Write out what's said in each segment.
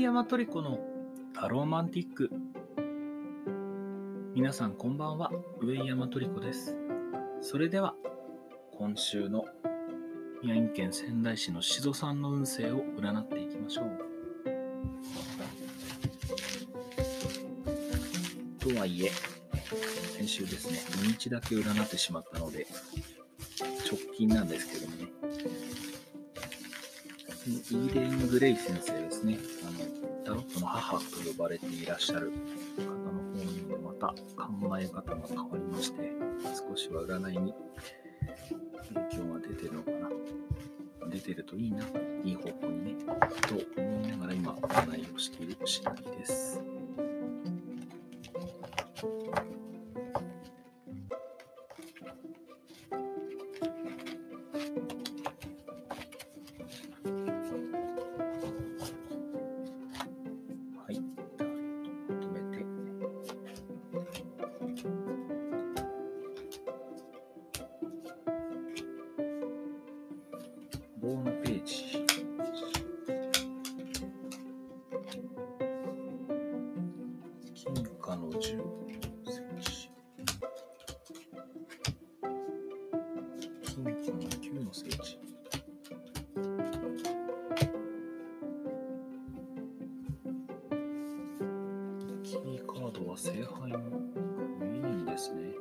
山トリコのアローマンティック。皆さんこんばんは。上山トリコです。それでは今週の宮城県仙台市のしぞさんの運勢を占っていきましょう。とはいえ先週ですね2日だけ占ってしまったので直近なんですけどもね。イーレン・グレイ先生ですね。あの、タロットの母と呼ばれていらっしゃる方の方にもまた考え方が変わりまして、少しは占いに影響が出てるのかな。出てるといいな。いい方向にね。と思いながら今、占いをしている次第です。棒のページ。金貨の10センチ。金貨の9のセンチ。キーカードは聖杯のウィーンですね。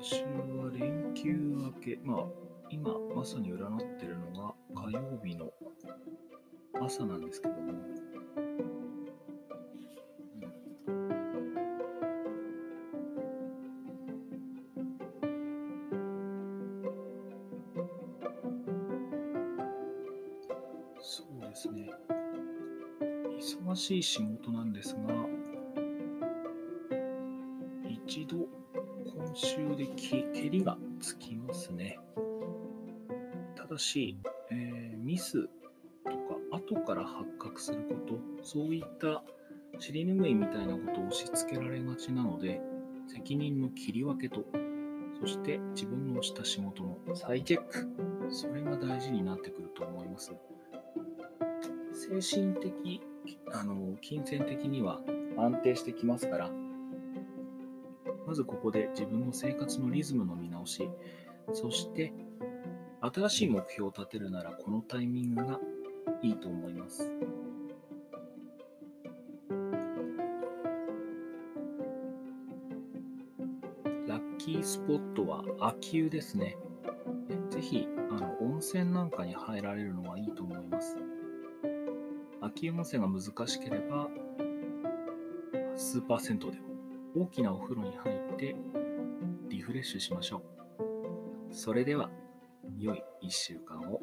今週は連休明け、まあ、今まさに占ってるのが火曜日の朝なんですけども、そうですね。忙しい仕事なんですが、一度今週でき蹴りがつきますね。ただし、えーミスとか後から発覚すること、そういった尻拭いみたいなことを押し付けられがちなので、責任の切り分けと、そして自分のした仕事の再チェック、それが大事になってくると思います。精神的、あの、金銭的には安定してきますから、まずここで自分の生活のリズムの見直し、そして新しい目標を立てるならこのタイミングがいいと思います。ラッキースポットは秋湯ですね。ぜひあの温泉なんかに入られるのはいいと思います。秋湯温泉が難しければスーパー銭湯でも大きなお風呂に入ってリフレッシュしましょう。それでは良い1週間を。